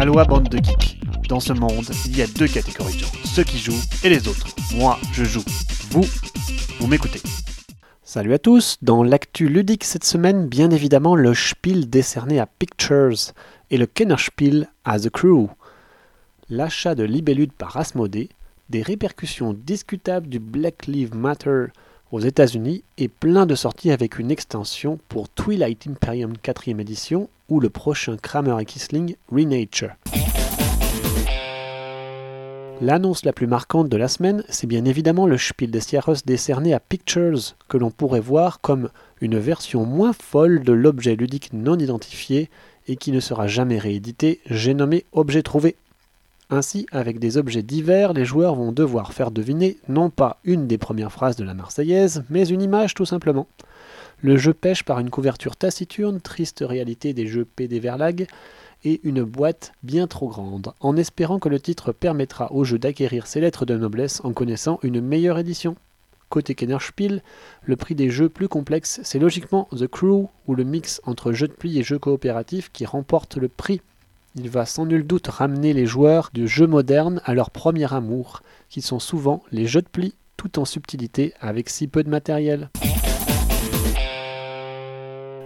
Aloha bande de geeks. Dans ce monde, il y a deux catégories de gens, ceux qui jouent et les autres. Moi, je joue. Vous, vous m'écoutez. Salut à tous, dans l'actu ludique cette semaine, bien évidemment le Spiel décerné à Pictures et le Kennerspiel à The Crew. L'achat de Libellude par Asmodée, des répercussions discutables du Black Lives Matter aux États-Unis et plein de sorties avec une extension pour Twilight Imperium 4ème édition ou le prochain Kramer et Kissling Renature. L'annonce la plus marquante de la semaine, c'est bien évidemment le Spiel des Sierras décerné à Pictures, que l'on pourrait voir comme une version moins folle de l'objet ludique non identifié et qui ne sera jamais réédité, j'ai nommé Objet trouvé. Ainsi, avec des objets divers, les joueurs vont devoir faire deviner non pas une des premières phrases de la Marseillaise, mais une image tout simplement. Le jeu pêche par une couverture taciturne, triste réalité des jeux PD Verlag, et une boîte bien trop grande, en espérant que le titre permettra au jeu d'acquérir ses lettres de noblesse en connaissant une meilleure édition. Côté Kennerspiel, le prix des jeux plus complexes, c'est logiquement The Crew ou le mix entre jeu de pli et jeu coopératif qui remporte le prix. Il va sans nul doute ramener les joueurs de jeux modernes à leur premier amour, qui sont souvent les jeux de pli, tout en subtilité avec si peu de matériel.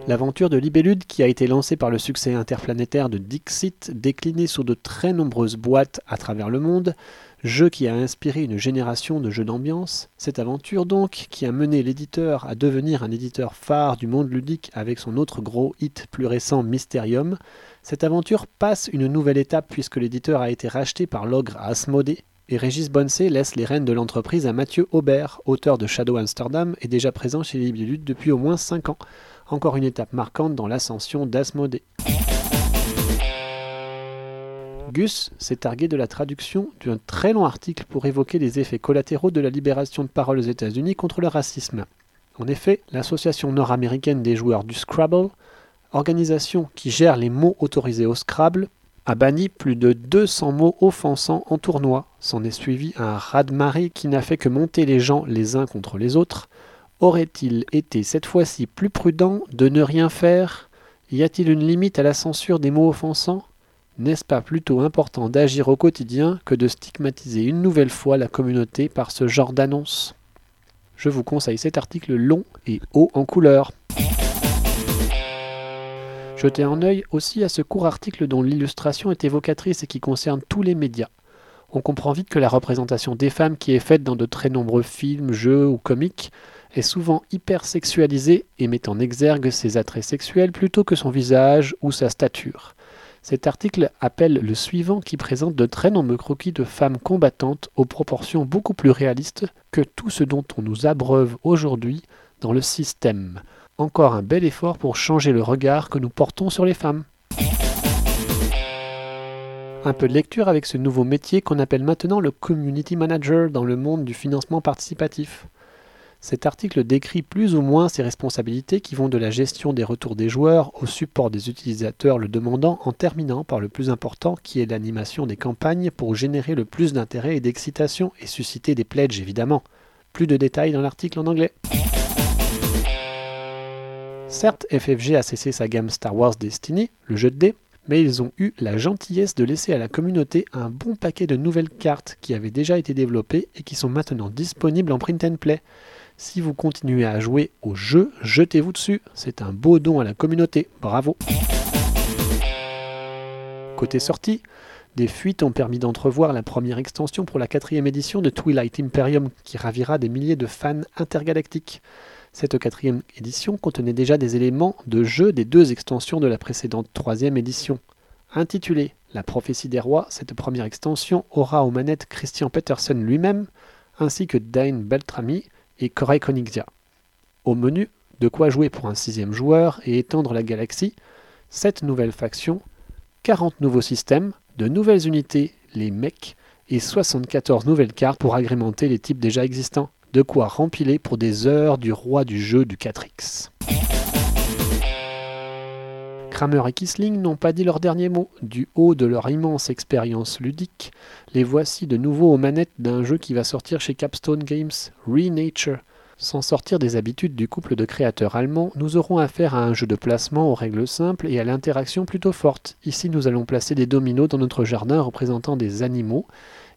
L'aventure de Libellude, qui a été lancée par le succès interplanétaire de Dixit, décliné sous de très nombreuses boîtes à travers le monde, jeu qui a inspiré une génération de jeux d'ambiance. Cette aventure donc, qui a mené l'éditeur à devenir un éditeur phare du monde ludique avec son autre gros hit plus récent Mysterium, cette aventure passe une nouvelle étape puisque l'éditeur a été racheté par l'ogre Asmodée, et Régis Bonsey laisse les rênes de l'entreprise à Mathieu Aubert, auteur de Shadow Amsterdam et déjà présent chez Libellude depuis au moins 5 ans encore une étape marquante dans l'ascension d'Asmodée. Gus s'est targué de la traduction d'un très long article pour évoquer les effets collatéraux de la libération de parole aux États-Unis contre le racisme. En effet, l'association nord-américaine des joueurs du Scrabble, organisation qui gère les mots autorisés au Scrabble, a banni plus de 200 mots offensants en tournoi. S'en est suivi un raz-de-marée qui n'a fait que monter les gens les uns contre les autres, Aurait-il été cette fois-ci plus prudent de ne rien faire? Y a-t-il une limite à la censure des mots offensants? N'est-ce pas plutôt important d'agir au quotidien que de stigmatiser une nouvelle fois la communauté par ce genre d'annonce? Je vous conseille cet article long et haut en couleur. Jetez un œil aussi à ce court article dont l'illustration est évocatrice et qui concerne tous les médias. On comprend vite que la représentation des femmes qui est faite dans de très nombreux films, jeux ou comiques est souvent hyper sexualisée et met en exergue ses attraits sexuels plutôt que son visage ou sa stature. Cet article appelle le suivant qui présente de très nombreux croquis de femmes combattantes aux proportions beaucoup plus réalistes que tout ce dont on nous abreuve aujourd'hui dans le système. Encore un bel effort pour changer le regard que nous portons sur les femmes. Un peu de lecture avec ce nouveau métier qu'on appelle maintenant le Community Manager dans le monde du financement participatif. Cet article décrit plus ou moins ses responsabilités qui vont de la gestion des retours des joueurs au support des utilisateurs le demandant en terminant par le plus important qui est l'animation des campagnes pour générer le plus d'intérêt et d'excitation et susciter des pledges évidemment. Plus de détails dans l'article en anglais. Certes, FFG a cessé sa gamme Star Wars Destiny, le jeu de dés, mais ils ont eu la gentillesse de laisser à la communauté un bon paquet de nouvelles cartes qui avaient déjà été développées et qui sont maintenant disponibles en print and play. Si vous continuez à jouer au jeu, jetez-vous dessus. C'est un beau don à la communauté. Bravo. Côté sortie, des fuites ont permis d'entrevoir la première extension pour la quatrième édition de Twilight Imperium qui ravira des milliers de fans intergalactiques. Cette quatrième édition contenait déjà des éléments de jeu des deux extensions de la précédente troisième édition. Intitulée La prophétie des rois, cette première extension aura aux manettes Christian Peterson lui-même, ainsi que Dane Beltrami, et Konigsia. Au menu, de quoi jouer pour un sixième joueur et étendre la galaxie, 7 nouvelles factions, 40 nouveaux systèmes, de nouvelles unités, les mecs, et 74 nouvelles cartes pour agrémenter les types déjà existants. De quoi rempiler pour des heures du roi du jeu du 4X. Kramer et Kisling n'ont pas dit leur dernier mot. Du haut de leur immense expérience ludique, les voici de nouveau aux manettes d'un jeu qui va sortir chez Capstone Games, Renature. Sans sortir des habitudes du couple de créateurs allemands, nous aurons affaire à un jeu de placement aux règles simples et à l'interaction plutôt forte. Ici, nous allons placer des dominos dans notre jardin représentant des animaux,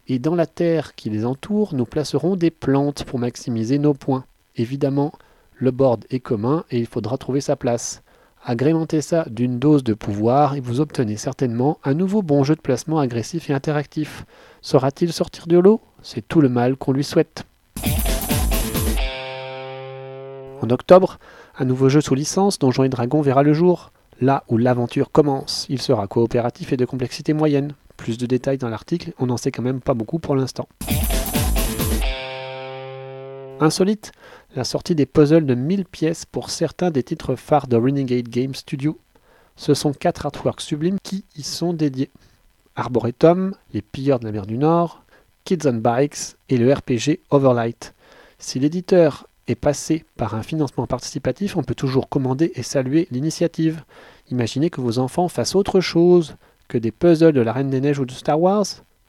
et dans la terre qui les entoure, nous placerons des plantes pour maximiser nos points. Évidemment, le board est commun et il faudra trouver sa place. Agrémentez ça d'une dose de pouvoir et vous obtenez certainement un nouveau bon jeu de placement agressif et interactif. Saura-t-il sortir de l'eau? C'est tout le mal qu'on lui souhaite. En octobre, un nouveau jeu sous licence, Donjons et Dragons, verra le jour. Là où l'aventure commence, il sera coopératif et de complexité moyenne. Plus de détails dans l'article, on n'en sait quand même pas beaucoup pour l'instant. Insolite, la sortie des puzzles de 1000 pièces pour certains des titres phares de Renegade Game Studio. Ce sont quatre artworks sublimes qui y sont dédiés. Arboretum, Les Pilleurs de la mer du Nord, Kids on Bikes et le RPG Overlight. Si l'éditeur est passé par un financement participatif, on peut toujours commander et saluer l'initiative. Imaginez que vos enfants fassent autre chose que des puzzles de la Reine des Neiges ou de Star Wars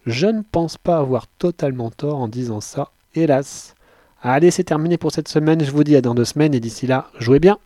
Je ne pense pas avoir totalement tort en disant ça, hélas. Allez, c'est terminé pour cette semaine, je vous dis à dans deux semaines et d'ici là, jouez bien